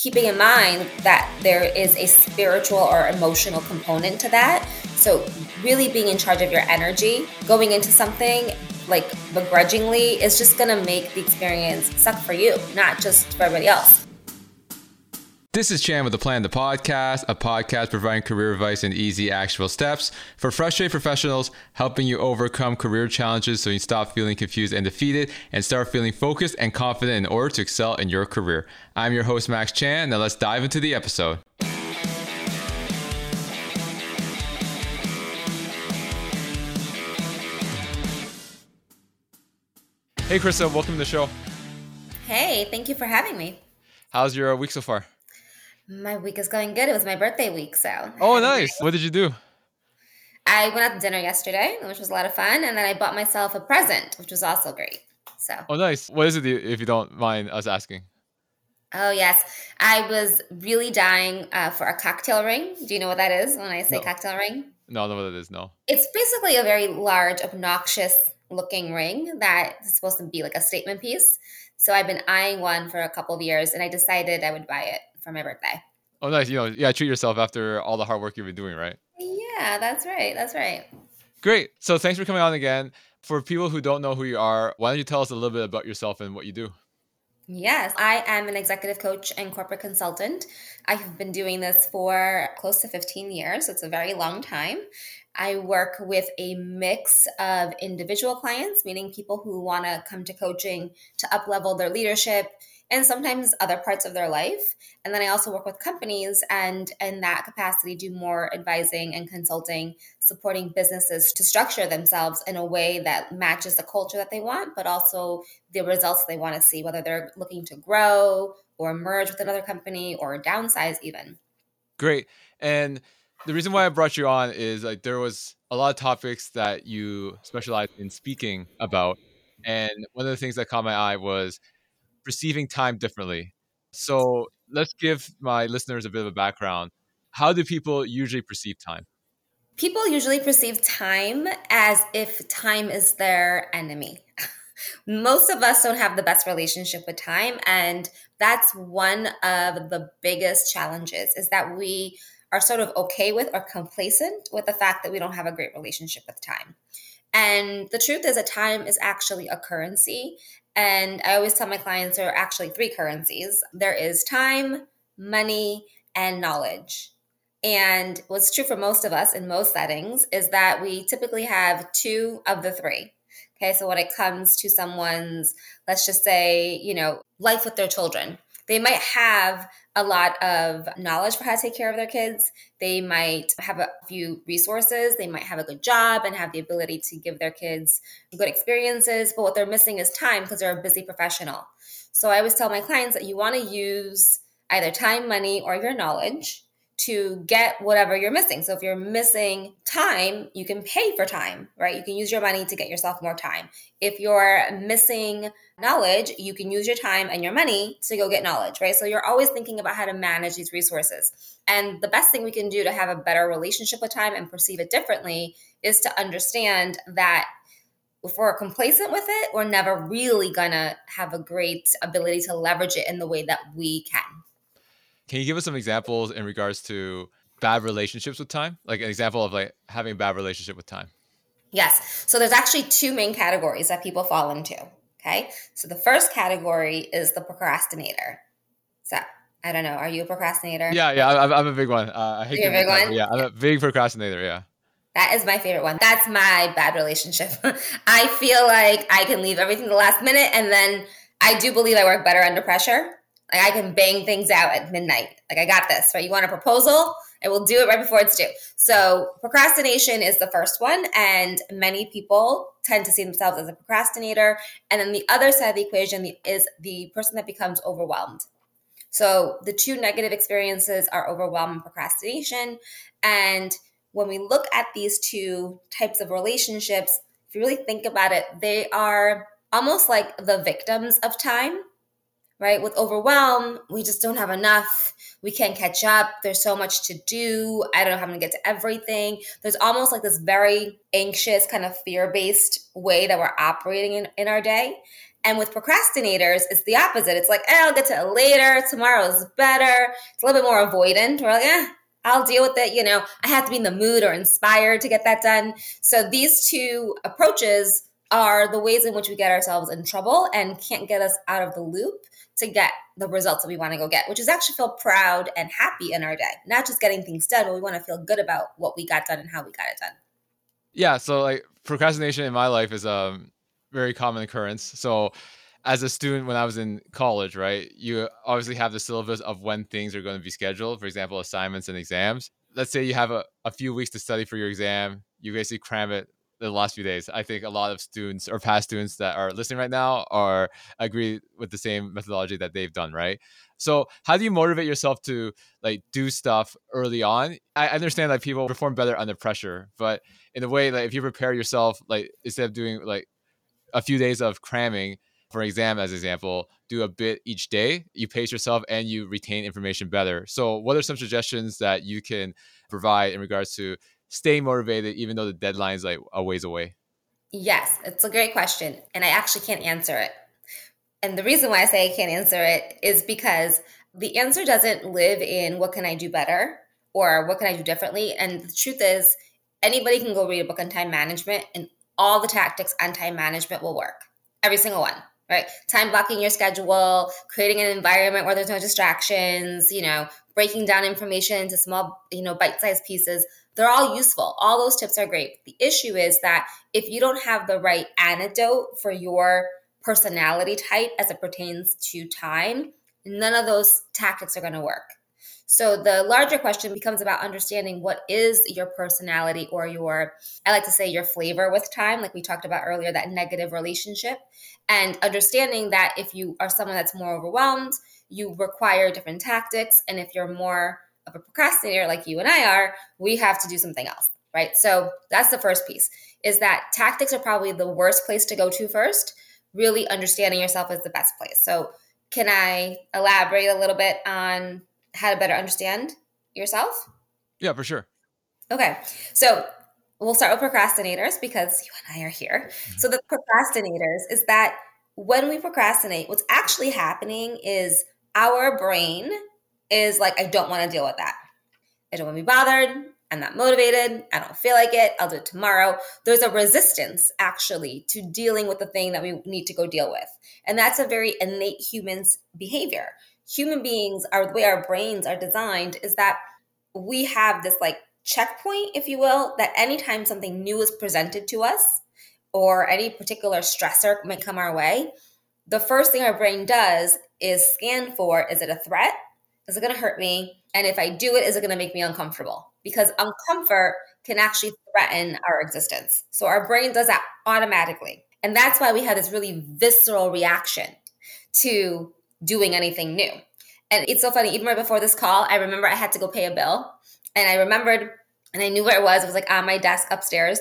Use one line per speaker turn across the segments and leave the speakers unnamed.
keeping in mind that there is a spiritual or emotional component to that. So, really being in charge of your energy, going into something like begrudgingly is just gonna make the experience suck for you, not just for everybody else.
This is Chan with the Plan, the podcast, a podcast providing career advice and easy, actionable steps for frustrated professionals, helping you overcome career challenges so you stop feeling confused and defeated and start feeling focused and confident in order to excel in your career. I'm your host, Max Chan. Now let's dive into the episode. Hey, Chrisa, welcome to the show.
Hey, thank you for having me.
How's your week so far?
My week is going good. It was my birthday week, so.
Oh, nice. What did you do?
I went out to dinner yesterday, which was a lot of fun, and then I bought myself a present, which was also great. So.
Oh, nice. What is it, if you don't mind us asking?
Oh yes, I was really dying uh, for a cocktail ring. Do you know what that is when I say
No.
cocktail ring?
No, I don't know what it is. No.
It's basically a very large, obnoxious looking ring that is supposed to be like a statement piece. So I've been eyeing one for a couple of years, and I decided I would buy it for my birthday.
Oh, nice. You know, yeah, treat yourself after all the hard work you've been doing, right?
Yeah, that's right. That's right.
Great. So thanks for coming on again. For people who don't know who you are, why don't you tell us a little bit about yourself and what you do?
Yes, I am an executive coach and corporate consultant. I've been doing this for close to 15 years. So it's a very long time. I work with a mix of individual clients, meaning people who want to come to coaching to uplevel their leadership and sometimes other parts of their life. And then I also work with companies and in that capacity do more advising and consulting, supporting businesses to structure themselves in a way that matches the culture that they want, but also the results they want to see, whether they're looking to grow or merge with another company or downsize even.
Great. And the reason why I brought you on is like there was a lot of topics that you specialize in speaking about. And one of the things that caught my eye was perceiving time differently. So let's give my listeners a bit of a background. How do people usually perceive time?
People usually perceive time as if time is their enemy. Most of us don't have the best relationship with time and that's one of the biggest challenges is that we are sort of okay with or complacent with the fact that we don't have a great relationship with time. And the truth is that time is actually a currency and I always tell my clients there are actually three currencies. There is time, money, and knowledge. And what's true for most of us in most settings is that we typically have two of the three. Okay, so when it comes to someone's, let's just say, you know, life with their children, they might have a lot of knowledge for how to take care of their kids. They might have a few resources. They might have a good job and have the ability to give their kids good experiences. But what they're missing is time because they're a busy professional. So I always tell my clients that you want to use either time, money, or your knowledge to get whatever you're missing. So if you're missing time, you can pay for time, right? You can use your money to get yourself more time. If you're missing knowledge, you can use your time and your money to go get knowledge, right? So you're always thinking about how to manage these resources. And the best thing we can do to have a better relationship with time and perceive it differently is to understand that if we're complacent with it, we're never really gonna have a great ability to leverage it in the way that we can.
Can you give us some examples in regards to bad relationships with time? Like an example of like having a bad relationship with time.
Yes. So there's actually two main categories that people fall into. Okay. So the first category is the procrastinator. So I don't know. Are you a procrastinator?
Yeah, yeah, I'm, I'm a big one. Uh, I hate
You're a big one?
Yeah, I'm a big procrastinator. Yeah.
That is my favorite one. That's my bad relationship. I feel like I can leave everything the last minute and then I do believe I work better under pressure. Like I can bang things out at midnight. Like I got this, right? You want a proposal? I will do it right before it's due. So procrastination is the first one. And many people tend to see themselves as a procrastinator. And then the other side of the equation is the person that becomes overwhelmed. So the two negative experiences are overwhelm and procrastination. And when we look at these two types of relationships, if you really think about it, they are almost like the victims of time, right? With overwhelm, we just don't have enough. We can't catch up. There's so much to do. I don't know how gonna get to everything. There's almost like this very anxious, kind of fear based way that we're operating in, in our day. And with procrastinators, it's the opposite. It's like, eh, I'll get to it later. Tomorrow's better. It's a little bit more avoidant. We're like, eh, I'll deal with it. You know, I have to be in the mood or inspired to get that done. So these two approaches are the ways in which we get ourselves in trouble and can't get us out of the loop to get the results that we want to go get, which is actually feel proud and happy in our day, not just getting things done, but we want to feel good about what we got done and how we got it done.
Yeah. So like procrastination in my life is a very common occurrence. So as a student when I was in college, right, you obviously have the syllabus of when things are going to be scheduled, for example, assignments and exams. Let's say you have a, a few weeks to study for your exam. You basically cram it the last few days. I think a lot of students or past students that are listening right now are agree with the same methodology that they've done, right? So how do you motivate yourself to like do stuff early on? I understand that people perform better under pressure, but in a way, like if you prepare yourself, like instead of doing like a few days of cramming for exam as example, do a bit each day, you pace yourself and you retain information better. So what are some suggestions that you can provide in regards to staying motivated even though the deadline is like a ways away?
Yes, it's a great question. And I actually can't answer it. And the reason why I say I can't answer it is because the answer doesn't live in what can I do better or what can I do differently. And the truth is, anybody can go read a book on time management and all the tactics on time management will work. Every single one, right? Time blocking your schedule, creating an environment where there's no distractions, you know, breaking down information into small, you know, bite-sized pieces. They're all useful. All those tips are great. The issue is that if you don't have the right antidote for your personality type as it pertains to time, none of those tactics are going to work. So the larger question becomes about understanding what is your personality or your, I like to say, your flavor with time, like we talked about earlier, that negative relationship. And understanding that if you are someone that's more overwhelmed, you require different tactics. And if you're more of a procrastinator like you and I are, we have to do something else, right? So that's the first piece is that tactics are probably the worst place to go to first. Really understanding yourself is the best place. So, can I elaborate a little bit on how to better understand yourself?
Yeah, for sure.
Okay. So, we'll start with procrastinators because you and I are here. Mm-hmm. So, the procrastinators is that when we procrastinate, what's actually happening is our brain is like, I don't want to deal with that. I don't want to be bothered. I'm not motivated. I don't feel like it. I'll do it tomorrow. There's a resistance actually to dealing with the thing that we need to go deal with. And that's a very innate human's behavior. Human beings are the way our brains are designed is that we have this like checkpoint, if you will, that anytime something new is presented to us or any particular stressor might come our way, the first thing our brain does is scan for is it a threat? Is it going to hurt me? And if I do it, is it going to make me uncomfortable? Because uncomfort can actually threaten our existence. So our brain does that automatically. And that's why we have this really visceral reaction to doing anything new. And it's so funny, even right before this call, I remember I had to go pay a bill. And I remembered, and I knew where it was. It was like on my desk upstairs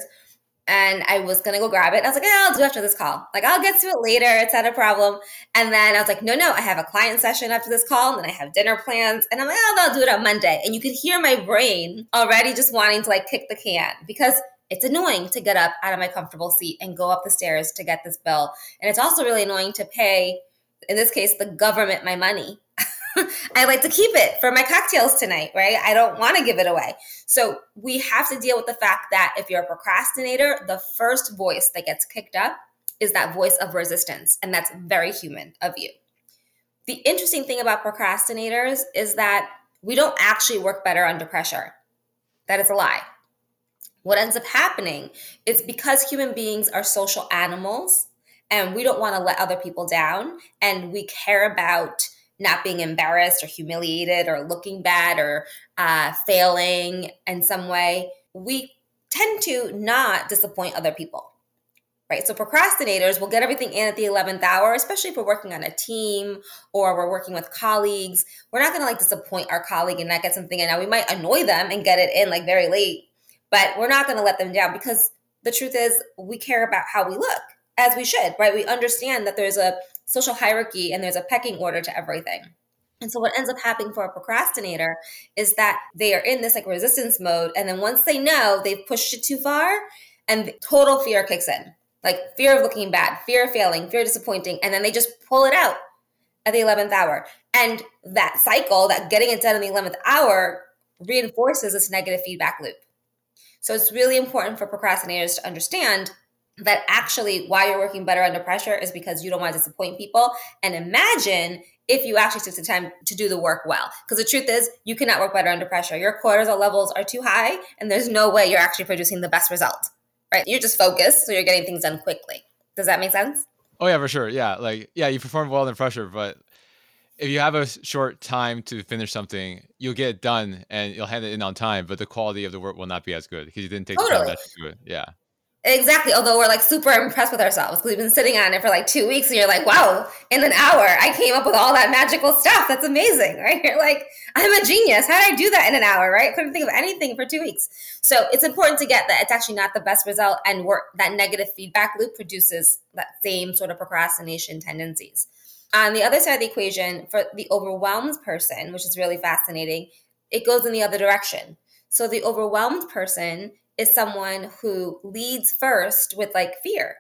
and I was gonna go grab it. And I was like, yeah, I'll do after this call. Like, I'll get to it later. It's not a problem. And then I was like, no, no, I have a client session after this call, and then I have dinner plans. And I'm like, oh, I'll do it on Monday. And you could hear my brain already just wanting to like kick the can because it's annoying to get up out of my comfortable seat and go up the stairs to get this bill. And it's also really annoying to pay, in this case, the government my money I like to keep it for my cocktails tonight, right? I don't want to give it away. So we have to deal with the fact that if you're a procrastinator, the first voice that gets kicked up is that voice of resistance. And that's very human of you. The interesting thing about procrastinators is that we don't actually work better under pressure. That is a lie. What ends up happening is because human beings are social animals and we don't want to let other people down and we care about not being embarrassed or humiliated or looking bad or uh, failing in some way, we tend to not disappoint other people. Right. So procrastinators will get everything in at the 11th hour, especially if we're working on a team or we're working with colleagues. We're not going to like disappoint our colleague and not get something in. Now we might annoy them and get it in like very late, but we're not going to let them down because the truth is we care about how we look as we should, right? We understand that there's a social hierarchy and there's a pecking order to everything. And so what ends up happening for a procrastinator is that they are in this like resistance mode. And then once they know they've pushed it too far and total fear kicks in. like fear of looking bad, fear of failing, fear of disappointing, and then they just pull it out at the 11th hour. And that cycle, that getting it done in the 11th hour, reinforces this negative feedback loop. So it's really important for procrastinators to understand that actually why you're working better under pressure is because you don't want to disappoint people. And imagine if you actually took the time to do the work well. Because the truth is, you cannot work better under pressure. Your cortisol levels are too high, and there's no way you're actually producing the best result, right? You're just focused, so you're getting things done quickly. Does that make sense?
Oh, yeah, for sure. Yeah. Like, yeah, you perform well under pressure, but if you have a short time to finish something, you'll get it done and you'll hand it in on time, but the quality of the work will not be as good because you didn't take totally. the time to do it. Yeah.
Exactly. Although we're like super impressed with ourselves because we've been sitting on it for like two weeks and you're like, wow, in an hour, I came up with all that magical stuff. That's amazing, right? You're like, I'm a genius. How did I do that in an hour, right? Couldn't think of anything for two weeks. So it's important to get that it's actually not the best result and work that negative feedback loop produces that same sort of procrastination tendencies. On the other side of the equation, for the overwhelmed person, which is really fascinating, it goes in the other direction. So the overwhelmed person is someone who leads first with like fear.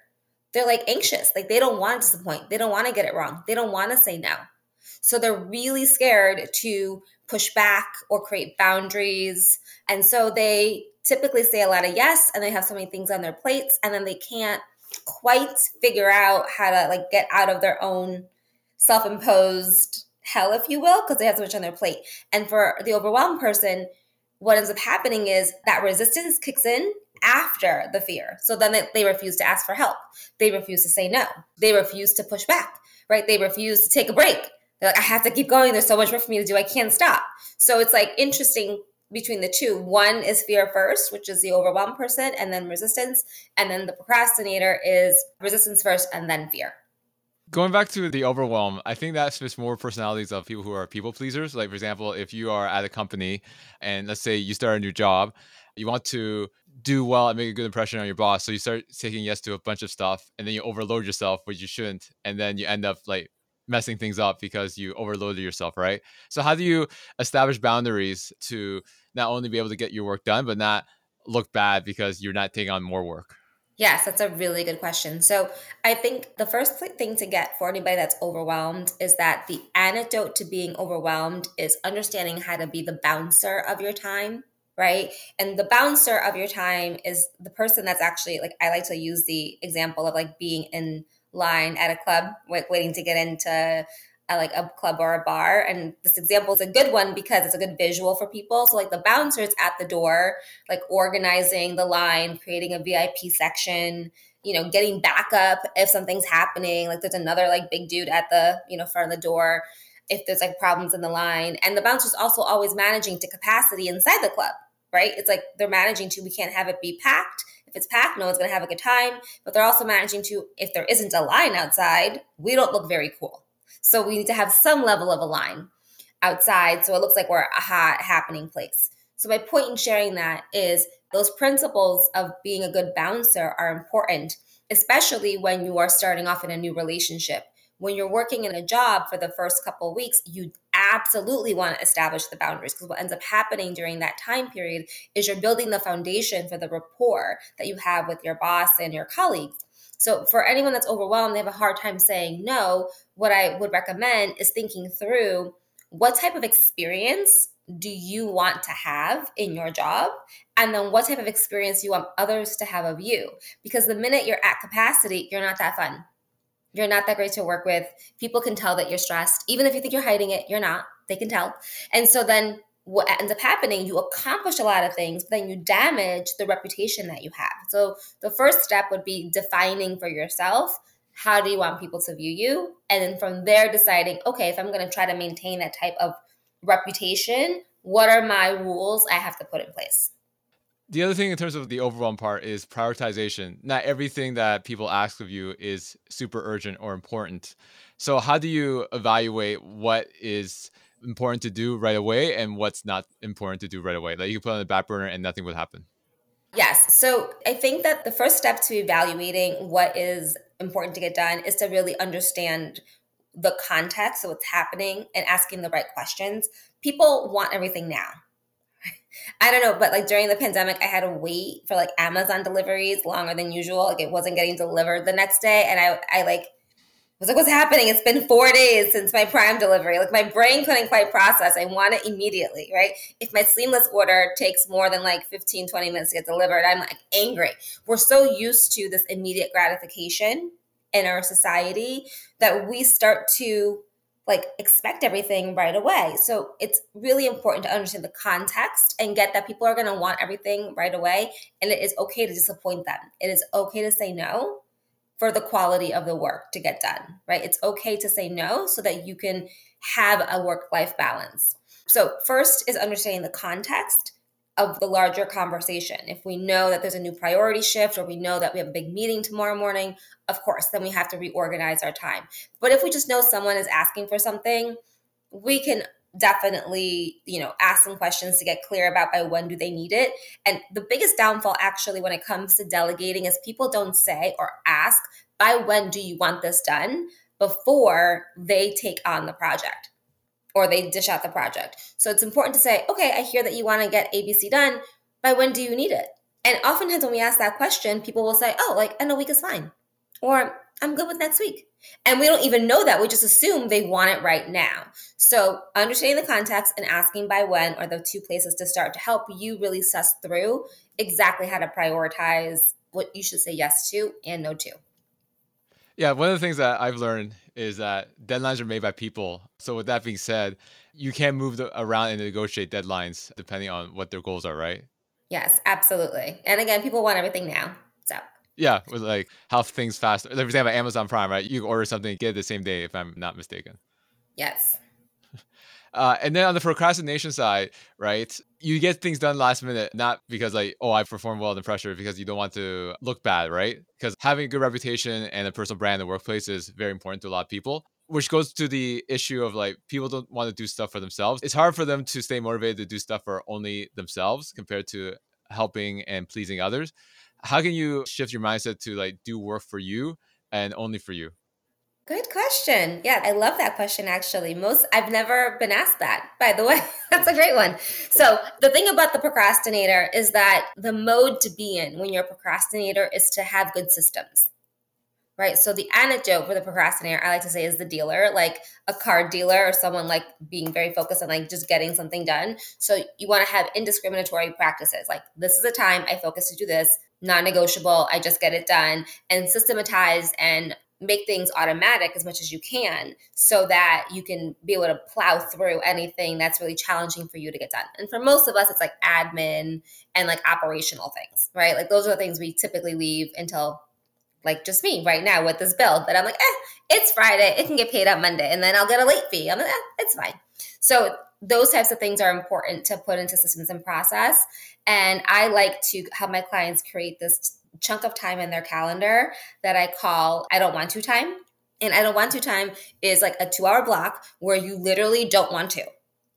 They're like anxious, like they don't want to disappoint, they don't want to get it wrong, they don't want to say no. So they're really scared to push back or create boundaries. And so they typically say a lot of yes and they have so many things on their plates and then they can't quite figure out how to like get out of their own self-imposed hell if you will because they have so much on their plate. And for the overwhelmed person, what ends up happening is that resistance kicks in after the fear. So then they, they, refuse to ask for help. They refuse to say no. They refuse to push back, right? They refuse to take a break. They're like, I have to keep going. There's so much more for me to do. I can't stop. So it's like interesting between the two. One is fear first, which is the overwhelmed person, and then resistance. And then the procrastinator is resistance first and then fear.
Going back to the overwhelm, I think that fits more personalities of people who are people pleasers. Like, for example, if you are at a company and let's say you start a new job, you want to do well and make a good impression on your boss. So you start taking yes to a bunch of stuff and then you overload yourself, which you shouldn't. And then you end up like messing things up because you overloaded yourself, right? So, how do you establish boundaries to not only be able to get your work done, but not look bad because you're not taking on more work?
Yes, that's a really good question. So, I think the first thing to get for anybody that's overwhelmed is that the antidote to being overwhelmed is understanding how to be the bouncer of your time, right? And the bouncer of your time is the person that's actually like, I like to use the example of like being in line at a club, like waiting to get into at like a club or a bar. And this example is a good one because it's a good visual for people. So like the bouncers at the door, like organizing the line, creating a VIP section, you know, getting backup if something's happening. Like there's another like big dude at the, you know, front of the door if there's like problems in the line. And the bouncers also always managing to capacity inside the club, right? It's like they're managing to, we can't have it be packed. If it's packed, no one's to have a good time. But they're also managing to, if there isn't a line outside, we don't look very cool so we need to have some level of a line outside so it looks like we're a hot happening place. So my point in sharing that is those principles of being a good bouncer are important, especially when you are starting off in a new relationship. When you're working in a job for the first couple weeks, you absolutely want to establish the boundaries because what ends up happening during that time period is you're building the foundation for the rapport that you have with your boss and your colleagues. So for anyone that's overwhelmed, they have a hard time saying no. What I would recommend is thinking through what type of experience do you want to have in your job? And then what type of experience you want others to have of you? Because the minute you're at capacity, you're not that fun. You're not that great to work with. People can tell that you're stressed. Even if you think you're hiding it, you're not. They can tell. And so then what ends up happening, you accomplish a lot of things, but then you damage the reputation that you have. So the first step would be defining for yourself how do you want people to view you? And then from there, deciding, okay, if I'm going to try to maintain that type of reputation, what are my rules I have to put in place?
The other thing in terms of the overwhelm part is prioritization. Not everything that people ask of you is super urgent or important. So, how do you evaluate what is important to do right away and what's not important to do right away. Like you put on the back burner and nothing would happen.
Yes. So I think that the first step to evaluating what is important to get done is to really understand the context of what's happening and asking the right questions. People want everything now. I don't know, but like during the pandemic, I had to wait for like Amazon deliveries longer than usual. Like it wasn't getting delivered the next day, and I I like was like, what's happening? It's been four days since my prime delivery. Like my brain couldn't quite process. I want it immediately, right? If my Seamless order takes more than like 15, 20 minutes to get delivered, I'm like angry. We're so used to this immediate gratification in our society that we start to like expect everything right away. So it's really important to understand the context and get that people are going to want everything right away. And it is okay to disappoint them. It is okay to say no for the quality of the work to get done, right? It's okay to say no so that you can have a work life balance. So, first is understanding the context of the larger conversation. If we know that there's a new priority shift or we know that we have a big meeting tomorrow morning, of course, then we have to reorganize our time. But if we just know someone is asking for something, we can definitely you know ask some questions to get clear about by when do they need it. And the biggest downfall actually when it comes to delegating is people don't say or ask by when do you want this done? before they take on the project or they dish out the project. So it's important to say okay i hear that you want to get abc done. By when do you need it? And oftentimes when we ask that question people will say oh like in a week is fine. Or i'm good with next week and we don't even know that. We just assume they want it right now. So, understanding the context and asking by when are the two places to start to help you really suss through exactly how to prioritize what you should say yes to and no to.
Yeah, one of the things that I've learned is that deadlines are made by people. So, with that being said, you can't move the, around and negotiate deadlines depending on what their goals are, right?
Yes, absolutely. And again, people want everything now.
Yeah, with like how things fast. Like for example, Amazon Prime, right? You order something, get it the same day, if I'm not mistaken.
Yes.
Uh, and then on the procrastination side, right, you get things done last minute, not because like, oh, I performed well under pressure, because you don't want to look bad, right? Because having a good reputation and a personal brand in the workplace is very important to a lot of people. Which goes to the issue of like people don't want to do stuff for themselves. It's hard for them to stay motivated to do stuff for only themselves compared to helping and pleasing others how can you shift your mindset to like do work for you and only for you?
Good question. Yeah, I love that question actually. Most I've never been asked that, by the way. That's a great one. So, the thing about the procrastinator is that the mode to be in when you're a procrastinator is to have good systems. Right? So, the anecdote for the procrastinator, I like to say is the dealer, like a card dealer or someone like being very focused on like just getting something done. So, you want to have indiscriminatory practices. Like, this is the time I focus to do this non negotiable. I just get it done and systematize and make things automatic as much as you can so that you can be able to plow through anything that's really challenging for you to get done. And for most of us, it's like admin and like operational things, right? Like those are the things we typically leave until like just me right now with this bill that I'm like, eh, it's Friday. It can get paid on Monday. And then I'll get a late fee. I'm like, eh, it's fine. So those types of things are important to put into systems and process. And I like to have my clients create this chunk of time in their calendar that I call I don't want to time. And I don't want to time is like a two hour block where you literally don't want to.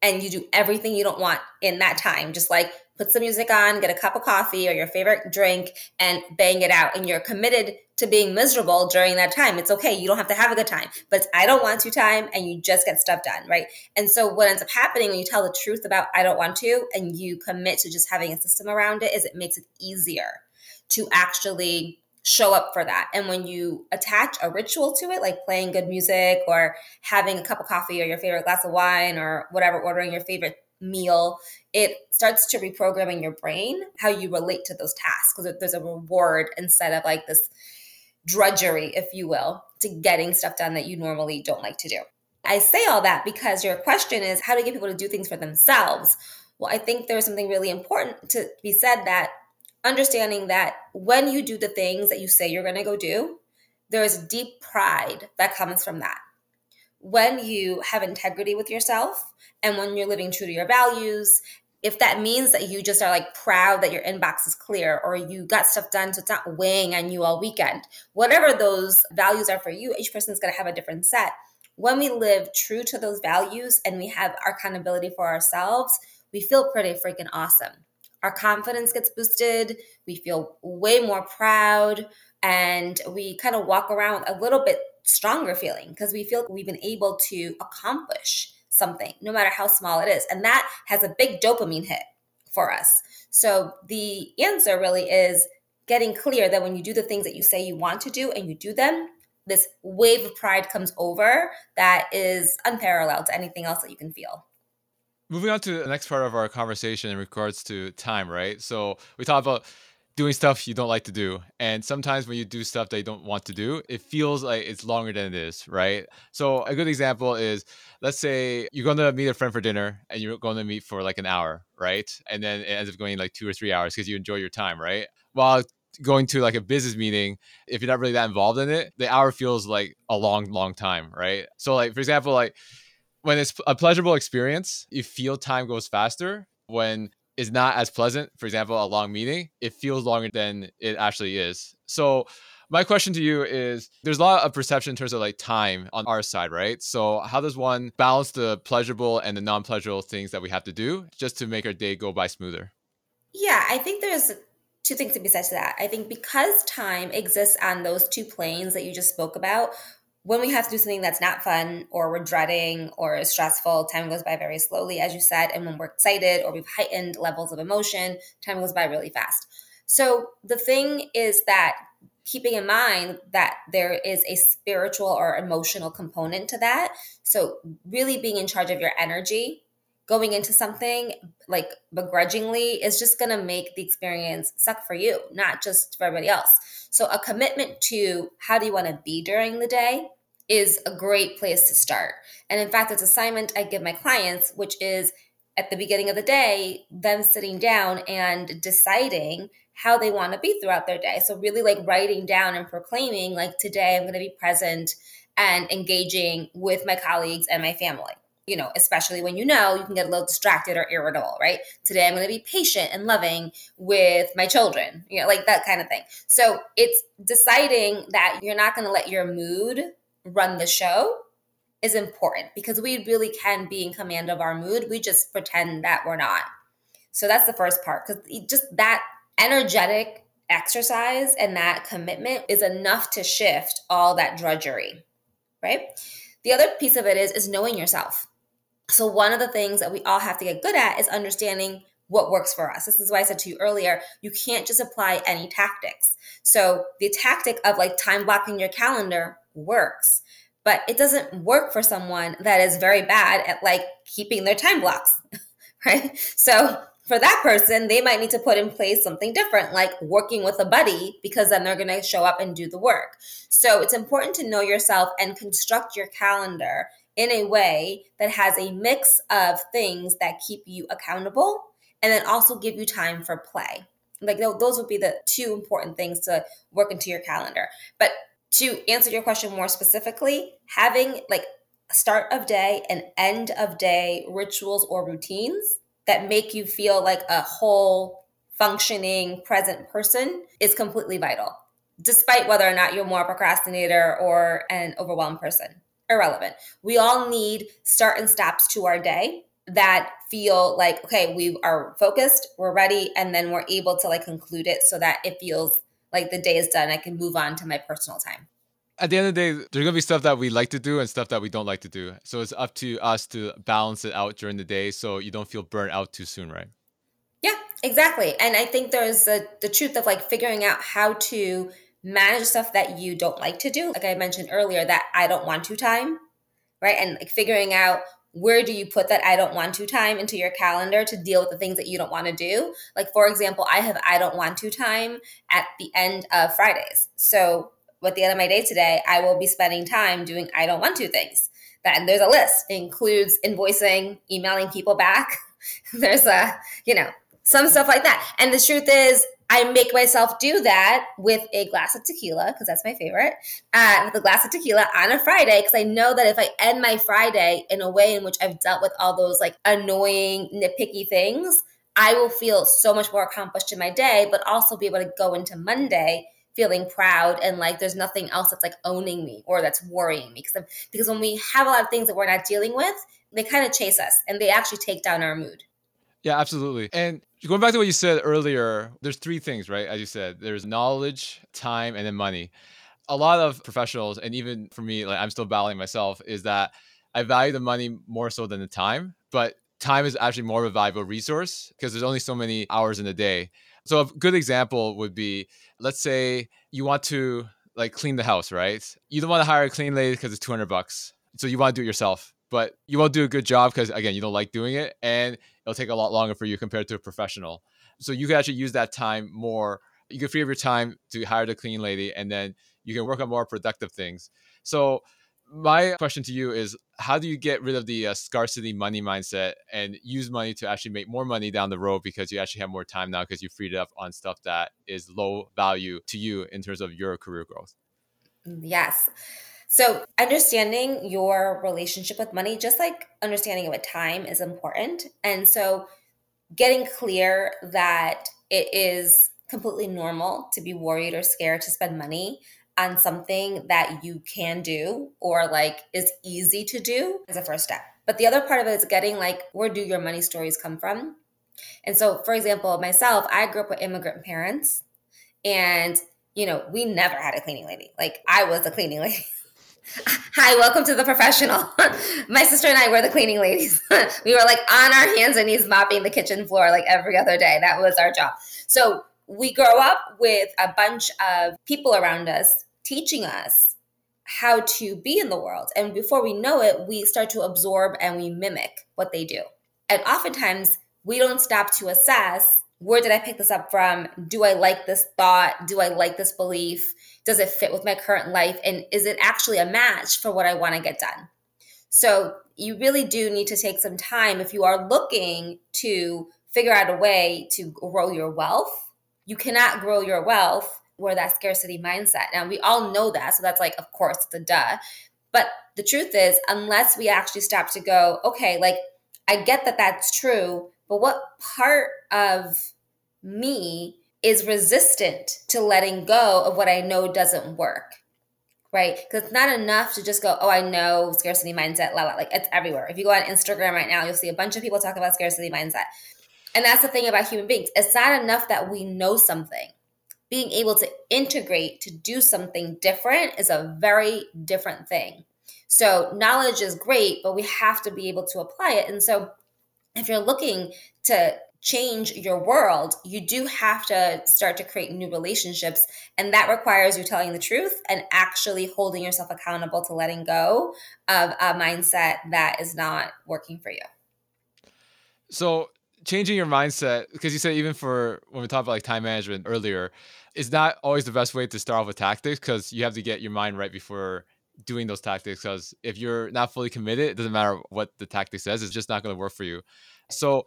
And you do everything you don't want in that time. Just like put some music on, get a cup of coffee or your favorite drink, and bang it out. And you're committed to being miserable during that time. It's okay. You don't have to have a good time, but I don't want to time and you just get stuff done, right? And so what ends up happening when you tell the truth about I don't want to and you commit to just having a system around it is it makes it easier to actually show up for that. And when you attach a ritual to it, like playing good music or having a cup of coffee or your favorite glass of wine or whatever, ordering your favorite meal, it starts to reprogram in your brain how you relate to those tasks because there's a reward instead of like this drudgery, if you will, to getting stuff done that you normally don't like to do. I say all that because your question is how to get people to do things for themselves. Well, I think there's something really important to be said that understanding that when you do the things that you say you're going to go do, there is deep pride that comes from that. When you have integrity with yourself and when you're living true to your values if that means that you just are like proud that your inbox is clear or you got stuff done so it's not weighing on you all weekend whatever those values are for you each person's going to have a different set. When we live true to those values and we have our accountability for ourselves we feel pretty freaking awesome. Our confidence gets boosted we feel way more proud and we kind of walk around a little bit stronger feeling because we feel we've been able to accomplish something, no matter how small it is. And that has a big dopamine hit for us. So the answer really is getting clear that when you do the things that you say you want to do and you do them, this wave of pride comes over that is unparalleled to anything else that you can feel.
Moving on to the next part of our conversation in regards to time, right? So we talked about doing stuff you don't like to do. And sometimes when you do stuff that you don't want to do, it feels like it's longer than it is, right? So a good example is let's say you're going to meet a friend for dinner and you're going to meet for like an hour, right? And then it ends up going like two or three hours because you enjoy your time, right? While going to like a business meeting, if you're not really that involved in it, the hour feels like a long, long time, right? So, like, for example, like when it's a pleasurable experience, you feel time goes faster. When is not as pleasant, for example, a long meeting, it feels longer than it actually is. So, my question to you is there's a lot of perception in terms of like time on our side, right? So, how does one balance the pleasurable and the non pleasurable things that we have to do just to make our day go by smoother?
Yeah, I think there's two things to be said to that. I think because time exists on those two planes that you just spoke about, when we have to do something that's not fun or we're dreading or is stressful, time goes by very slowly, as you said. And when we're excited or we've heightened levels of emotion, time goes by really fast. So the thing is that keeping in mind that there is a spiritual or emotional component to that. So really being in charge of your energy going into something like begrudgingly is just going to make the experience suck for you, not just for everybody else. So, a commitment to how do you want to be during the day is a great place to start. And in fact, it's assignment I give my clients, which is at the beginning of the day, them sitting down and deciding how they want to be throughout their day. So, really like writing down and proclaiming, like, today I'm going to be present and engaging with my colleagues and my family you know, especially when you know you can get a little distracted or irritable, right? Today I'm going to be patient and loving with my children, you know, like that kind of thing. So it's deciding that you're not going to let your mood run the show is important because we really can be in command of our mood. We just pretend that we're not. So that's the first part because just that energetic exercise and that commitment is enough to shift all that drudgery, right? The other piece of it is is knowing yourself. So, one of the things that we all have to get good at is understanding what works for us. This is why I said to you earlier, you can't just apply any tactics. So, the tactic of like time blocking your calendar works, but it doesn't work for someone that is very bad at like keeping their time blocks, right? So, for that person, they might need to put in place something different, like working with a buddy, because then they're going to show up and do the work. So it's important to know yourself and construct your calendar in a way that has a mix of things that keep you accountable and then also give you time for play. Like those would be the two important things to work into your calendar. But to answer your question more specifically, having like start of day and end of day rituals or routines that make you feel like a whole functioning present person is completely vital despite whether or not you're more a procrastinator or an overwhelmed person irrelevant. We all need start and stops to our day that feel like okay, we are focused, we're ready, and then we're able to like conclude it so that it feels like the day is done. I can move on to my personal time.
At the end of the day, there's gonna be stuff that we like to do and stuff that we don't like to do. So it's up to us to balance it out during the day so you don't feel burnt out too soon, right?
Yeah, exactly. And I think there's the the truth of like figuring out how to manage stuff that you don't like to do. Like I mentioned earlier, that I don't want to time, right? And like figuring out where do you put that I don't want to time into your calendar to deal with the things that you don't want to do. Like, for example, I have I don't want to time at the end of Fridays. So, at the end of my day today, I will be spending time doing I don't want to things. Then there's a list, it includes invoicing, emailing people back. there's a, you know, some stuff like that. And the truth is, I make myself do that with a glass of tequila because that's my favorite. Uh, with a glass of tequila on a Friday because I know that if I end my Friday in a way in which I've dealt with all those like annoying, nitpicky things, I will feel so much more accomplished in my day, but also be able to go into Monday feeling proud and like there's nothing else that's like owning me or that's worrying me because because when we have a lot of things that we're not dealing with, they kind of chase us and they actually take down our mood.
Yeah, absolutely. And going back to what you said earlier, there's three things, right? As you said, there's knowledge, time, and then money. A lot of professionals, and even for me, like I'm still battling myself, is that I value the money more so than the time. But time is actually more of a valuable resource because there's only so many hours in a day. So a good example would be let's say you want to like clean the house, right? You don't want to hire a clean lady because it's 200 bucks. So you want to do it yourself, but you won't do a good job because again, you don't like doing it and it'll take a lot longer for you compared to a professional. So you can actually use that time more. You can free up your time to hire the clean lady and then you can work on more productive things. So my question to you is how do you get rid of the uh, scarcity money mindset and use money to actually make more money down the road because you actually have more time now because you freed it up on stuff that is low value to you in terms of your career growth
yes so understanding your relationship with money just like understanding it with time is important and so getting clear that it is completely normal to be worried or scared to spend money on something that you can do or like is easy to do is a first step. But the other part of it is getting like, where do your money stories come from? And so, for example, myself, I grew up with immigrant parents and, you know, we never had a cleaning lady. Like, I was a cleaning lady. Hi, welcome to the professional. My sister and I were the cleaning ladies. we were like on our hands and knees mopping the kitchen floor like every other day. That was our job. So we grow up with a bunch of people around us teaching us how to be in the world. And before we know it, we start to absorb and we mimic what they do. And oftentimes, we don't stop to assess where did I pick this up from? Do I like this thought? Do I like this belief? Does it fit with my current life? And is it actually a match for what I want to get done? So, you really do need to take some time if you are looking to figure out a way to grow your wealth you cannot grow your wealth where that scarcity mindset. Now we all know that, so that's like, of course, it's a duh. But the truth is, unless we actually stop to go, okay, like I get that that's true, but what part of me is resistant to letting go of what I know doesn't work? Right? Because it's not enough to just go, oh, I know scarcity mindset, la la. Like it's everywhere. If you go on Instagram right now, you'll see a bunch of people talk about scarcity mindset. And that's the thing about human beings. It's not enough that we know something. Being able to integrate to do something different is a very different thing. So, knowledge is great, but we have to be able to apply it. And so, if you're looking to change your world, you do have to start to create new relationships. And that requires you telling the truth and actually holding yourself accountable to letting go of a mindset that is not working for you.
So, changing your mindset because you said even for when we talked about like time management earlier is not always the best way to start off with tactics because you have to get your mind right before doing those tactics because if you're not fully committed it doesn't matter what the tactic says it's just not going to work for you so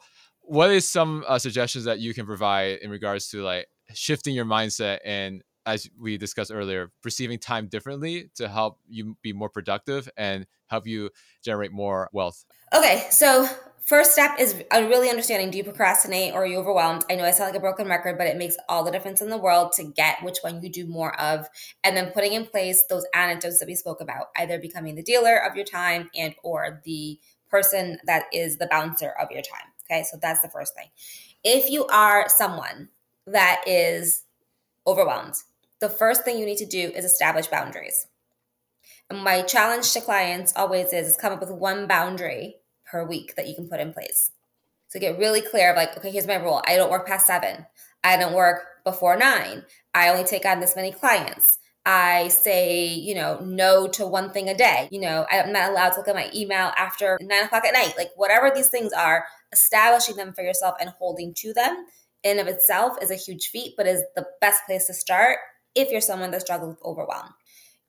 what is some uh, suggestions that you can provide in regards to like shifting your mindset and as we discussed earlier perceiving time differently to help you be more productive and help you generate more wealth
okay so First step is really understanding do you procrastinate or are you overwhelmed? I know I sound like a broken record, but it makes all the difference in the world to get which one you do more of and then putting in place those anecdotes that we spoke about, either becoming the dealer of your time and or the person that is the bouncer of your time. Okay, so that's the first thing. If you are someone that is overwhelmed, the first thing you need to do is establish boundaries. And my challenge to clients always is, is come up with one boundary per week that you can put in place. So get really clear of like, okay, here's my rule. I don't work past seven. I don't work before nine. I only take on this many clients. I say, you know, no to one thing a day. You know, I'm not allowed to look at my email after nine o'clock at night. Like whatever these things are, establishing them for yourself and holding to them in of itself is a huge feat, but is the best place to start if you're someone that struggles with overwhelm.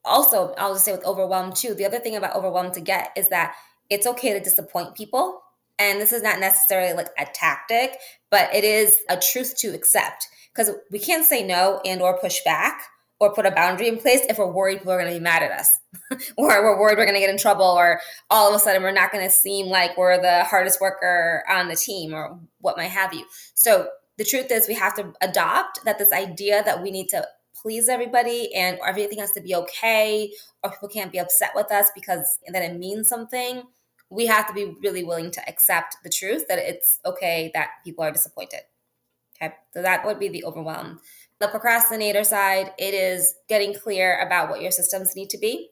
Also, I'll just say with overwhelm too, the other thing about overwhelm to get is that it's okay to disappoint people. And this is not necessarily like a tactic, but it is a truth to accept because we can't say no and or push back or put a boundary in place if we're worried people are going to be mad at us or we're worried we're going to get in trouble or all of a sudden we're not going to seem like we're the hardest worker on the team or what might have you. So the truth is we have to adopt that this idea that we need to please everybody and everything has to be okay or people can't be upset with us because then it means something we have to be really willing to accept the truth that it's okay that people are disappointed. Okay, so that would be the overwhelm. The procrastinator side, it is getting clear about what your systems need to be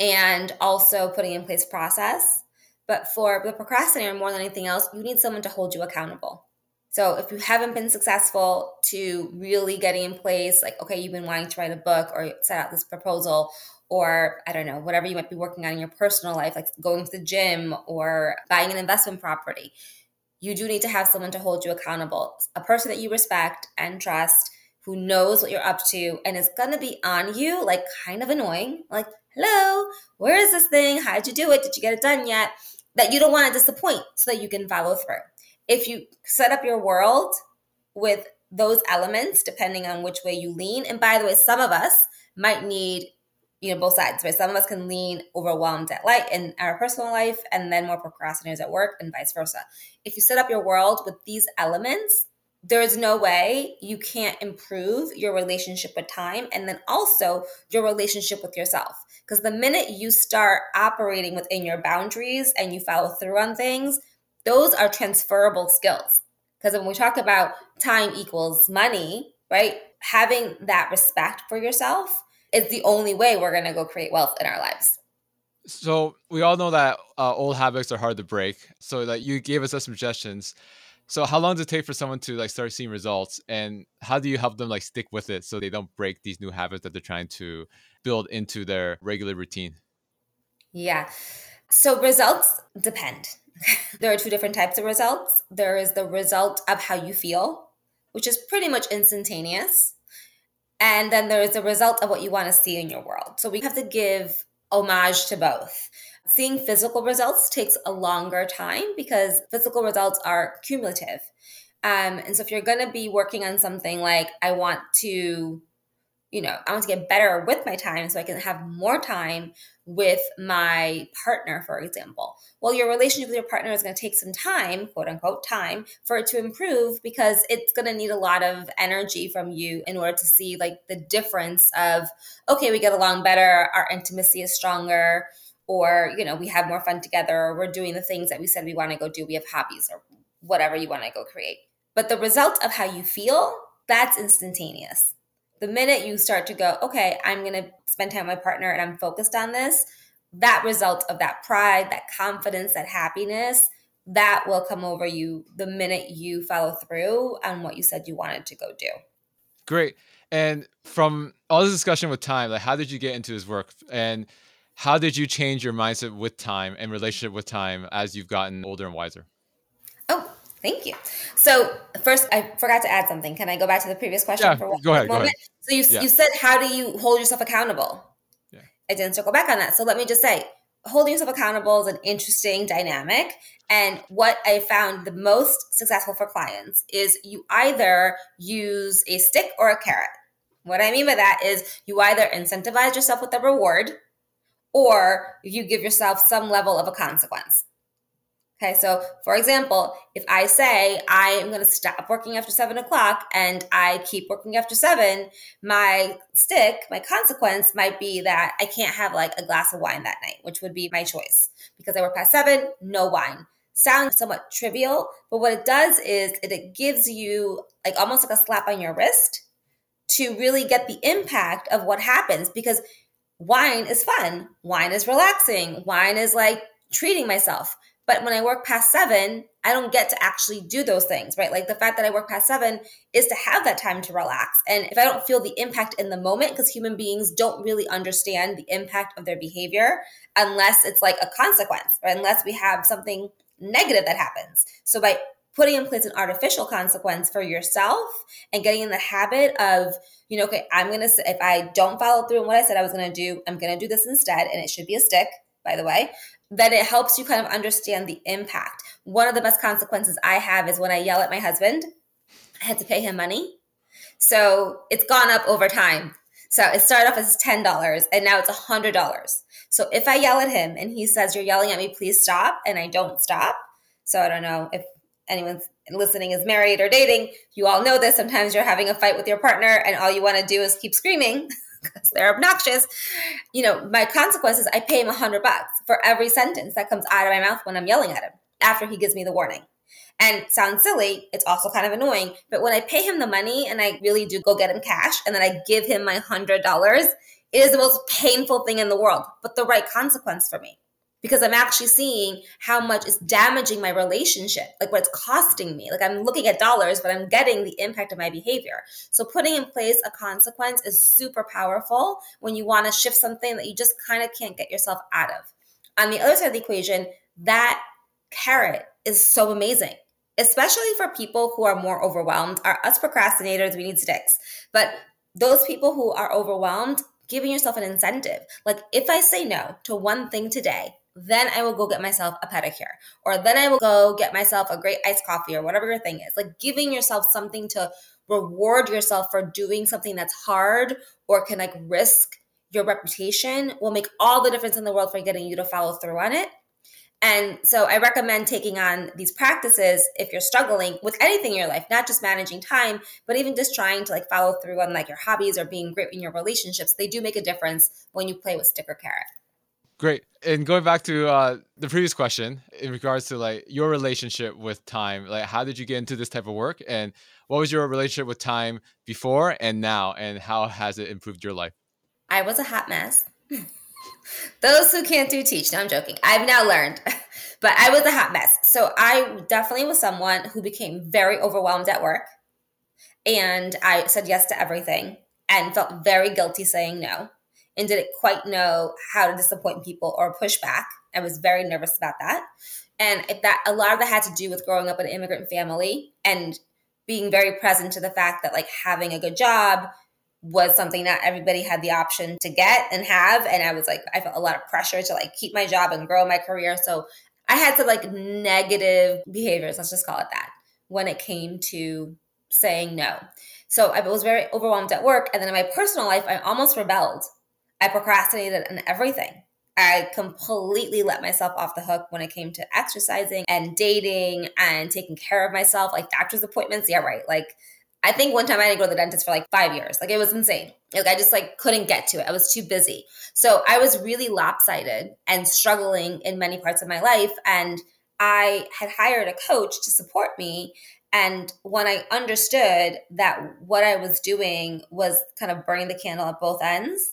and also putting in place process But for the procrastinator, more than anything else, you need someone to hold you accountable. So if you haven't been successful to really getting in place, like, okay, you've been wanting to write a book or set out this proposal, or I don't know, whatever you might be working on in your personal life, like going to the gym or buying an investment property, you do need to have someone to hold you accountable, a person that you respect and trust who knows what you're up to and is going to be on you, like kind of annoying, like, hello, where is this thing? How'd you do it? Did you get it done yet? That you don't want to disappoint so that you can follow through. If you set up your world with those elements, depending on which way you lean, and by the way, some of us might need you know both sides right some of us can lean overwhelmed at light in our personal life and then more procrastinators at work and vice versa if you set up your world with these elements there is no way you can't improve your relationship with time and then also your relationship with yourself. Because the minute you start operating within your boundaries and you follow through on things, those are transferable skills. Because when we talk about time equals money, right? Having that respect for yourself is the only way we're going to go create wealth in our lives.
So we all know that uh, old habits are hard to break. So that you gave us some suggestions. So how long does it take for someone to like start seeing results and how do you help them like stick with it so they don't break these new habits that they're trying to build into their regular routine?
Yeah. So results depend. there are two different types of results. There is the result of how you feel, which is pretty much instantaneous. And then there is the result of what you want to see in your world. So we have to give homage to both. Seeing physical results takes a longer time because physical results are cumulative. Um, and so if you're going to be working on something like, I want to, you know, I want to get better with my time so I can have more time with my partner, for example. Well, your relationship with your partner is going to take some time, quote unquote, time for it to improve because it's going to need a lot of energy from you in order to see like the difference of, okay, we get along better, our intimacy is stronger or you know we have more fun together or we're doing the things that we said we want to go do we have hobbies or whatever you want to go create. But the result of how you feel that's instantaneous. The minute you start to go okay i'm going to spend time with my partner and i'm focused on this that result of that pride that confidence that happiness that will come over you the minute you follow through on what you said you wanted to go do.
Great. And from all this discussion with time like how did you get into this work? And how did you change your mindset with time and relationship with time as you've gotten older and wiser?
Oh, thank you. So first, I forgot to add something. Can I go back to the previous question
yeah, for one go ahead, moment? Go ahead.
So you, yeah. you said, how do you hold yourself accountable? Yeah. I didn't circle back on that. So let me just say, holding yourself accountable is an interesting dynamic. And what I found the most successful for clients is you either use a stick or a carrot. What I mean by that is you either incentivize yourself with a reward, or you give yourself some level of a consequence. Okay, so for example, if I say I am going to stop working after seven o'clock and I keep working after seven, my stick, my consequence might be that I can't have like a glass of wine that night, which would be my choice because I work past seven, no wine. Sounds somewhat trivial, but what it does is it, gives you like almost like a slap on your wrist to really get the impact of what happens because wine is fun. Wine is relaxing. Wine is like treating myself. But when I work past seven, I don't get to actually do those things, right? Like the fact that I work past seven is to have that time to relax. And if I don't feel the impact in the moment, because human beings don't really understand the impact of their behavior unless it's like a consequence, or unless we have something negative that happens. So by putting in place an artificial consequence for yourself and getting in the habit of, you know, okay, I'm to, if I don't follow through on what I said I was to do, I'm to do this instead. And it should be a stick, by the way, then it helps you kind of understand the impact. One of the best consequences I have is when I yell at my husband, I had to pay him money. So it's gone up over time. So it started off as $10 and now it's $100. So if I yell at him and he says, You're yelling at me, please stop, and I don't stop. So I don't know if anyone listening is married or dating, you all know this. Sometimes you're having a fight with your partner and all you want to do is keep screaming because they're obnoxious. You know, my consequence is I pay him a hundred bucks for every sentence that comes out of my mouth when I'm yelling at him after he gives me the warning. And sounds silly, it's also kind of annoying. But when I pay him the money and I really do go get him cash and then I give him my hundred dollars, it is the most painful thing in the world, but the right consequence for me because I'm actually seeing how much it's damaging my relationship, like what it's costing me. Like I'm looking at dollars, but I'm getting the impact of my behavior. So putting in place a consequence is super powerful when you want to shift something that you just kind of can't get yourself out of. On the other side of the equation, that carrot is so amazing especially for people who are more overwhelmed are us procrastinators we need sticks but those people who are overwhelmed giving yourself an incentive like if i say no to one thing today then I will go get myself a pedicure, or then I will go get myself a great iced coffee, or whatever your thing is. Like giving yourself something to reward yourself for doing something that's hard or can like risk your reputation will make all the difference in the world for getting you to follow through on it. And so I recommend taking on these practices if you're struggling with anything in your life, not just managing time, but even just trying to like follow through on like your hobbies or being great in your relationships. They do make a difference when you play with stick or carrot.
Great. And going back to uh, the previous question in regards to like your relationship with time, like how did you get into this type of work, and what was your relationship with time before and now, and how has it improved your life?
I was a hot mess. Those who can't do teach. No, I'm joking. I've now learned, but I was a hot mess. So I definitely was someone who became very overwhelmed at work, and I said yes to everything and felt very guilty saying no and didn't quite know how to disappoint people or push back. I was very nervous about that. And that a lot of that had to do with growing up in an immigrant family and being very present to the fact that like having a good job was something that everybody had the option to get and have. And I was like, I felt a lot of pressure to like keep my job and grow my career. So I had some like negative behaviors, let's just call it that, when it came to saying no. So I was very overwhelmed at work. And then in my personal life, I almost rebelled I procrastinated on everything. I completely let myself off the hook when it came to exercising and dating and taking care of myself, like doctor's appointments. Yeah, right. Like I think one time I didn't go to the dentist for like five years. Like it was insane. Like I just like couldn't get to it. I was too busy. So I was really lopsided and struggling in many parts of my life. And I had hired a coach to support me. And when I understood that what I was doing was kind of burning the candle at both ends,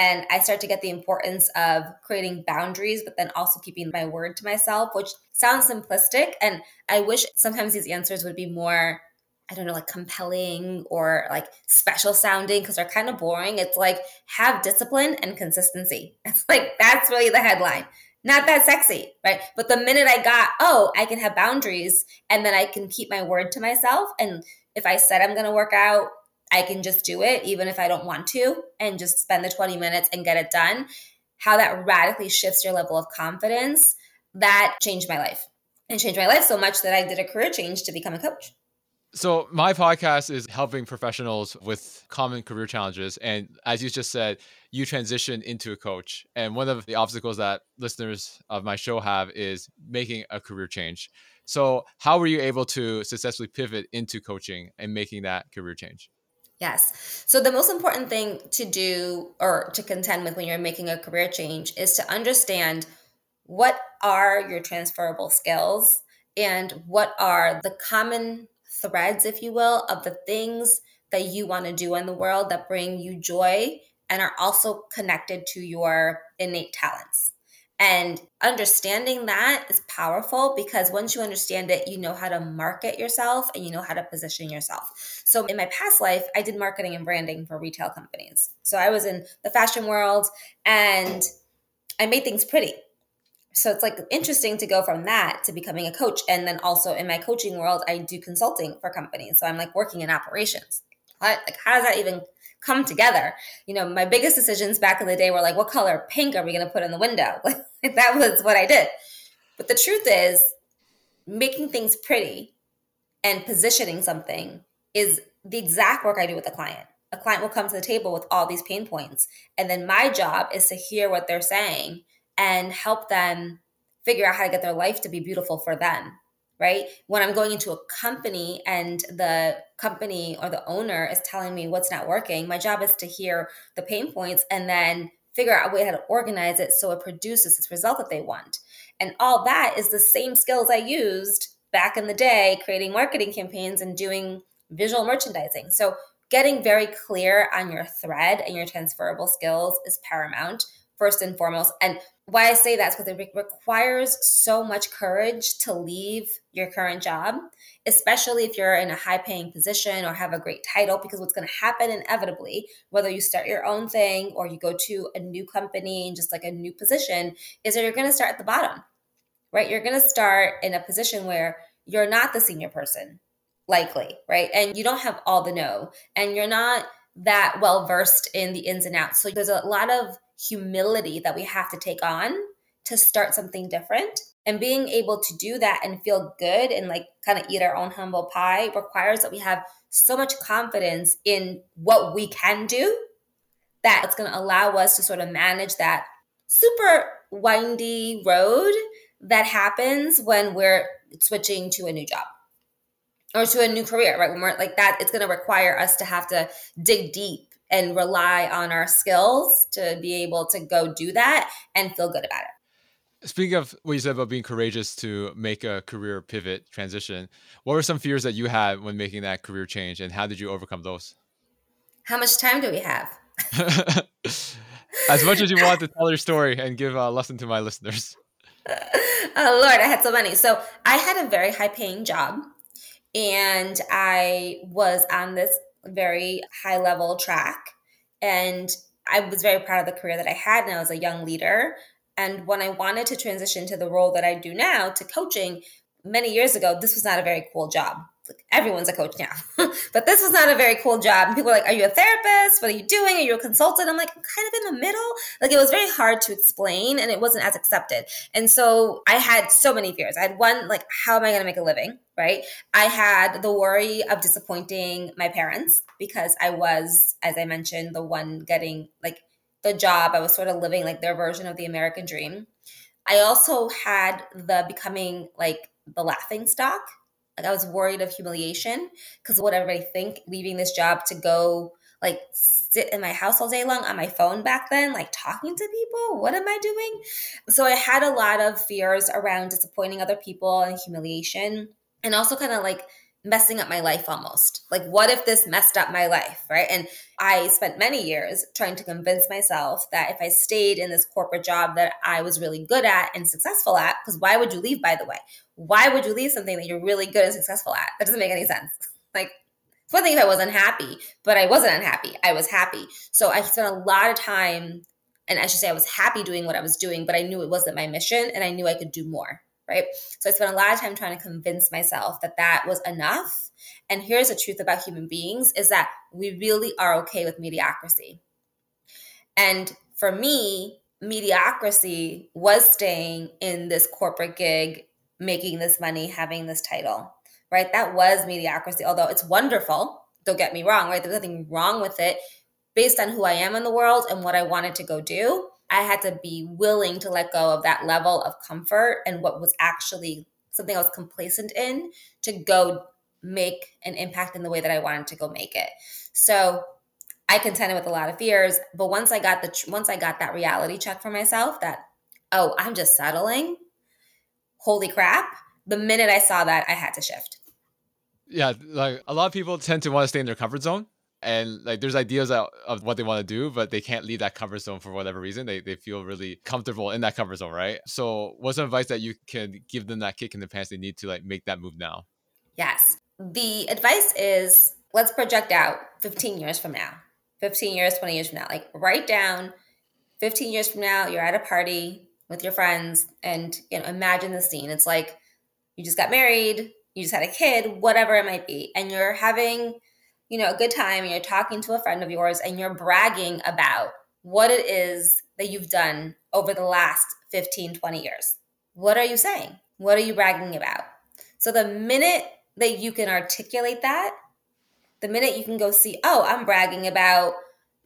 and I start to get the importance of creating boundaries, but then also keeping my word to myself, which sounds simplistic. And I wish sometimes these answers would be more, I don't know, like compelling or like special sounding because they're kind of boring. It's like have discipline and consistency. It's like that's really the headline. Not that sexy, right? But the minute I got, oh, I can have boundaries and then I can keep my word to myself. And if I said I'm going to work out I can just do it even if I don't want to and just spend the 20 minutes and get it done. How that radically shifts your level of confidence, that changed my life and changed my life so much that I did a career change to become a coach.
So, my podcast is helping professionals with common career challenges. And as you just said, you transition into a coach. And one of the obstacles that listeners of my show have is making a career change. So, how were you able to successfully pivot into coaching and making that career change?
Yes. So the most important thing to do or to contend with when you're making a career change is to understand what are your transferable skills and what are the common threads, if you will, of the things that you want to do in the world that bring you joy and are also connected to your innate talents. And understanding that is powerful because once you understand it, you know how to market yourself and you know how to position yourself. So, in my past life, I did marketing and branding for retail companies. So, I was in the fashion world and I made things pretty. So, it's like interesting to go from that to becoming a coach. And then also in my coaching world, I do consulting for companies. So, I'm like working in operations. Like, how does that even come together. You know, my biggest decisions back in the day were like, what color pink are we going to put in the window? Like that was what I did. But the truth is, making things pretty and positioning something is the exact work I do with a client. A client will come to the table with all these pain points. And then my job is to hear what they're saying and help them figure out how to get their life to be beautiful for them right? When I'm going into a company and the company or the owner is telling me what's not working, my job is to hear the pain points and then figure out a way how to organize it so it produces this result that they want. And all that is the same skills I used back in the day creating marketing campaigns and doing visual merchandising. So getting very clear on your thread and your transferable skills is paramount first and foremost. And why I say that is because it requires so much courage to leave your current job, especially if you're in a high paying position or have a great title. Because what's going to happen inevitably, whether you start your own thing or you go to a new company and just like a new position, is that you're going to start at the bottom, right? You're going to start in a position where you're not the senior person, likely, right? And you don't have all the know, and you're not that well versed in the ins and outs. So there's a lot of humility that we have to take on to start something different. And being able to do that and feel good and like kind of eat our own humble pie requires that we have so much confidence in what we can do that it's going to allow us to sort of manage that super windy road that happens when we're switching to a new job or to a new career, right? When we're like that, it's going to require us to have to dig deep and rely on our skills to be able to go do that and feel good about it.
Speaking of what you said about being courageous to make a career pivot transition, what were some fears that you had when making that career change and how did you overcome those?
How much time do we have?
as much as you want to tell your story and give a lesson to my listeners.
oh, Lord, I had so many. So I had a very high paying job and I was on this very high level track. And I was very proud of the career that I had, and I was a young leader. And when I wanted to transition to the role that I do now, to coaching, many years ago, this was not a very cool job everyone's a coach now. but this was not a very cool job. And people are like, Are you a therapist? What are you doing? Are you a consultant? I'm like, kind of in the middle. Like it was very hard to explain and it wasn't as accepted. And so I had so many fears. I had one, like, how am I going to make a living? Right. I had the worry of disappointing my parents because I was, as I mentioned, the one getting like the job. I was sort of living like their version of the American dream. I also had the becoming like the laughing stock I was worried of humiliation because what everybody think leaving this job to go like sit in my house all day long on my phone back then, like talking to people. What am I doing? So I had a lot of fears around disappointing other people and humiliation, and also kind of like messing up my life almost. Like, what if this messed up my life? Right. And I spent many years trying to convince myself that if I stayed in this corporate job that I was really good at and successful at, because why would you leave, by the way? Why would you leave something that you're really good and successful at? That doesn't make any sense. Like, it's one thing if I was unhappy, but I wasn't unhappy. I was happy. So I spent a lot of time, and I should say I was happy doing what I was doing, but I knew it wasn't my mission and I knew I could do more right? So I spent a lot of time trying to convince myself that that was enough. And here's the truth about human beings is that we really are okay with mediocrity. And for me, mediocrity was staying in this corporate gig, making this money, having this title, right? That was mediocrity, although it's wonderful. Don't get me wrong, right? There's nothing wrong with it based on who I am in the world and what I wanted to go do. I had to be willing to let go of that level of comfort and what was actually something I was complacent in to go make an impact in the way that I wanted to go make it. So I contended with a lot of fears, but once I got the once I got that reality check for myself that oh, I'm just settling. Holy crap. The minute I saw that, I had to shift.
Yeah, like a lot of people tend to want to stay in their comfort zone and like there's ideas of, of what they want to do but they can't leave that comfort zone for whatever reason they, they feel really comfortable in that comfort zone right so what's some advice that you can give them that kick in the pants they need to like make that move now
yes the advice is let's project out 15 years from now 15 years 20 years from now like write down 15 years from now you're at a party with your friends and you know imagine the scene it's like you just got married you just had a kid whatever it might be and you're having you know, a good time and you're talking to a friend of yours and you're bragging about what it is that you've done over the last 15, 20 years. What are you saying? What are you bragging about? So the minute that you can articulate that, the minute you can go see, oh, I'm bragging about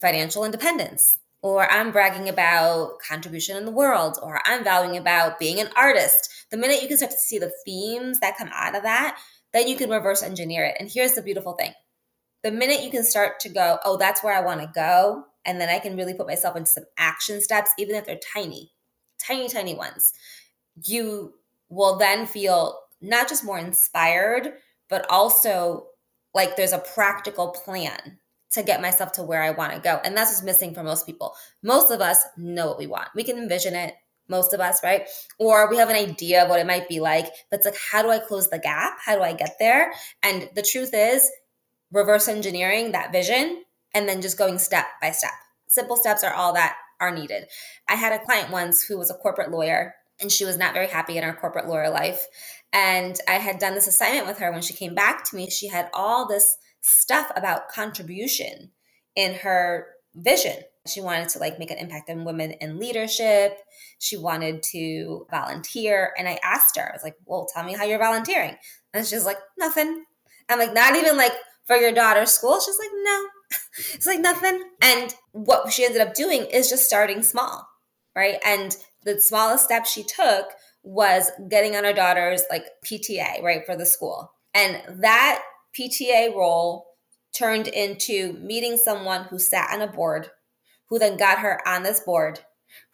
financial independence, or I'm bragging about contribution in the world, or I'm valuing about being an artist. The minute you can start to see the themes that come out of that, then you can reverse engineer it. And here's the beautiful thing the minute you can start to go, oh, that's where I want to go, and then I can really put myself into some action steps, even if they're tiny, tiny, tiny ones, you will then feel not just more inspired, but also like there's a practical plan to get myself to where I want to go. And that's what's missing for most people. Most of us know what we want. We can envision it, most of us, right? Or we have an idea of what it might be like, but it's like, how do I close the gap? How do I get there? And the truth is, reverse engineering that vision and then just going step by step. Simple steps are all that are needed. I had a client once who was a corporate lawyer and she was not very happy in her corporate lawyer life. And I had done this assignment with her when she came back to me. She had all this stuff about contribution in her vision. She wanted to like make an impact on women in leadership. She wanted to volunteer. And I asked her, I was like, well, tell me how you're volunteering. And she's like, nothing. I'm like, not even like for your daughter's school. She's like, no, it's like nothing. And what she ended up doing is just starting small, right? And the smallest step she took was getting on her daughter's like PTA, right, for the school. And that PTA role turned into meeting someone who sat on a board, who then got her on this board,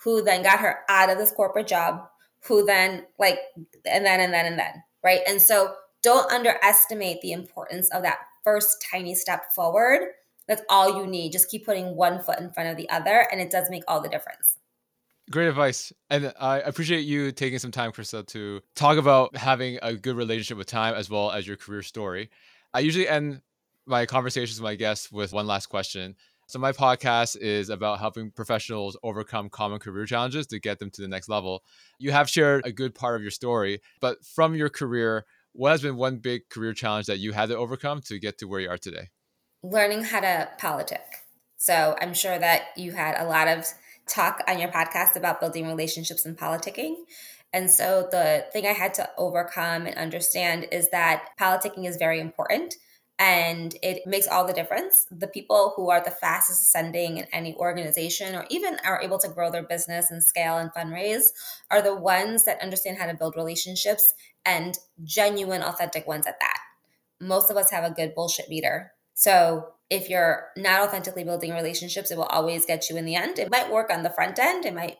who then got her out of this corporate job, who then like, and then, and then, and then, right? And so don't underestimate the importance of that first tiny step forward. That's all you need. Just keep putting one foot in front of the other, and it does make all the difference.
Great advice. And I appreciate you taking some time, Chrisa, to talk about having a good relationship with time as well as your career story. I usually end my conversations with my guests with one last question. So, my podcast is about helping professionals overcome common career challenges to get them to the next level. You have shared a good part of your story, but from your career, what has been one big career challenge that you had to overcome to get to where you are today?
Learning how to politic. So, I'm sure that you had a lot of talk on your podcast about building relationships and politicking. And so the thing I had to overcome and understand is that politicking is very important and it makes all the difference. The people who are the fastest ascending in any organization or even are able to grow their business and scale and fundraise are the ones that understand how to build relationships and genuine, authentic ones at that. Most of us have a good bullshit meter. So if you're not authentically building relationships, it will always get you in the end. It might work on the front end, it might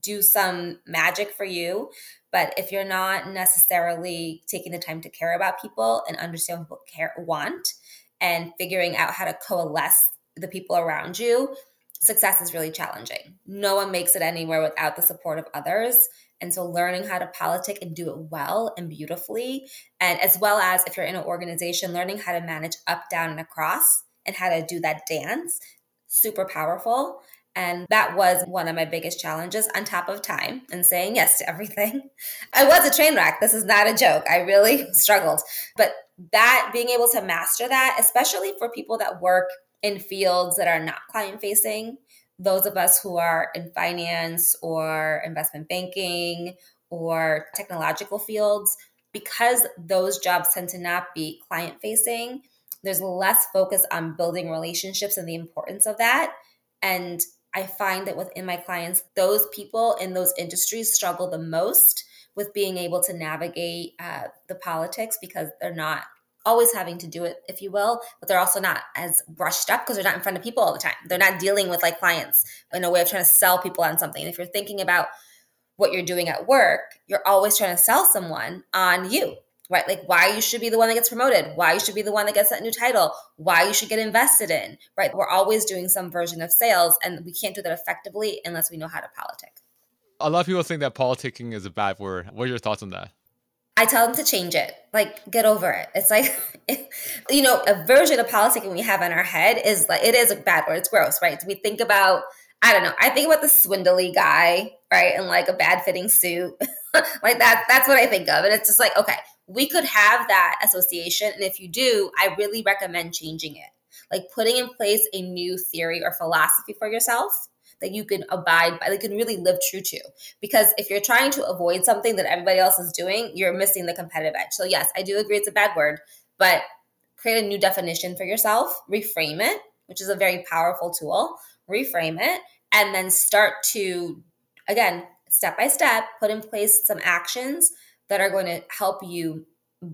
do some magic for you. But if you're not necessarily taking the time to care about people and understand what people care want and figuring out how to coalesce the people around you, success is really challenging. No one makes it anywhere without the support of others. And so learning how to politic and do it well and beautifully, and as well as if you're in an organization, learning how to manage up, down, and across and how to do that dance, super powerful. And that was one of my biggest challenges on top of time and saying yes to everything. I was a train wreck. This is not a joke. I really struggled. But that being able to master that, especially for people that work in fields that are not client facing, those of us who are in finance or investment banking or technological fields, because those jobs tend to not be client facing, there's less focus on building relationships and the importance of that. And I find that within my clients, those people in those industries struggle the most with being able to navigate uh, the politics because they're not always having to do it, if you will, but they're also not as brushed up because they're not in front of people all the time. They're not dealing with like clients in a way of trying to sell people on something. If you're thinking about what you're doing at work, you're always trying to sell someone on you right? Like why you should be the one that gets promoted, why you should be the one that gets that new title, why you should get invested in, right? We're always doing some version of sales and we can't do that effectively unless we know how to politic.
A lot of people think that politicking is a bad word. What are your thoughts on that?
I tell them to change it. Like, get over it. It's like, you know, a version of politicking we have in our head is like, it is a bad word. It's gross, right? We think about, I don't know, I think about the swindly guy, right? In like a bad fitting suit. like that, that's what I think of. And it's just like, okay, we could have that association. And if you do, I really recommend changing it. Like putting in place a new theory or philosophy for yourself that you can abide by, that you can really live true to. Because if you're trying to avoid something that everybody else is doing, you're missing the competitive edge. So, yes, I do agree it's a bad word, but create a new definition for yourself, reframe it, which is a very powerful tool, reframe it, and then start to, again, step by step, put in place some actions that are going to help you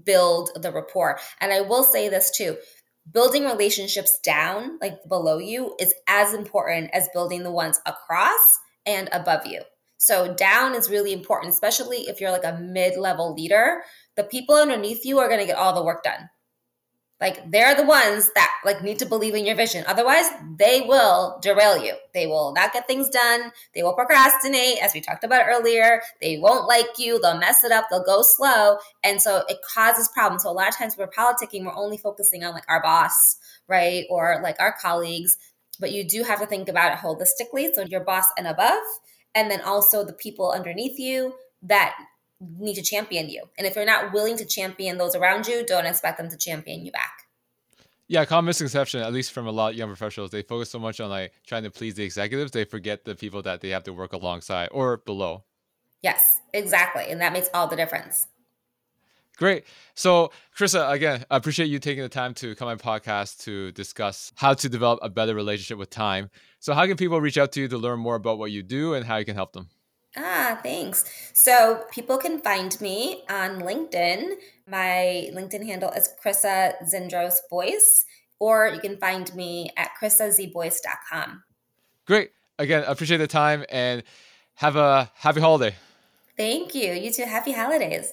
build the rapport. And I will say this too building relationships down, like below you, is as important as building the ones across and above you. So, down is really important, especially if you're like a mid level leader. The people underneath you are going to get all the work done. Like they're the ones that like need to believe in your vision. Otherwise they will derail you. They will not get things done. They will procrastinate as we talked about earlier. They won't like you. They'll mess it up. They'll go slow. And so it causes problems. So a lot of times we're politicking. We're only focusing on like our boss right or like our colleagues. But you do have to think about it holistically. So your boss and above and then also the people underneath you that need to champion you. And if you're not willing to champion those around you, don't expect them to champion you back.
Yeah, common misconception, at least from a lot of young professionals, they focus so much on like trying to please the executives, they forget the people that they have to work alongside or below.
Yes, exactly. And that makes all the difference.
Great. So, Chrisa, again, I appreciate you taking the time to come on podcast to discuss how to develop a better relationship with time. So, how can people reach out to you to learn more about what you do and how you can help them?
Ah, thanks. So people can find me on LinkedIn. My LinkedIn handle is Chrisa Zindros Boyce, or you can find me at chrisazboyce.com.
Great. Again, appreciate the time and have a happy holiday.
Thank you. You too. Happy holidays.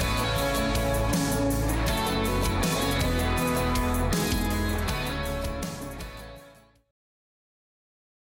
time.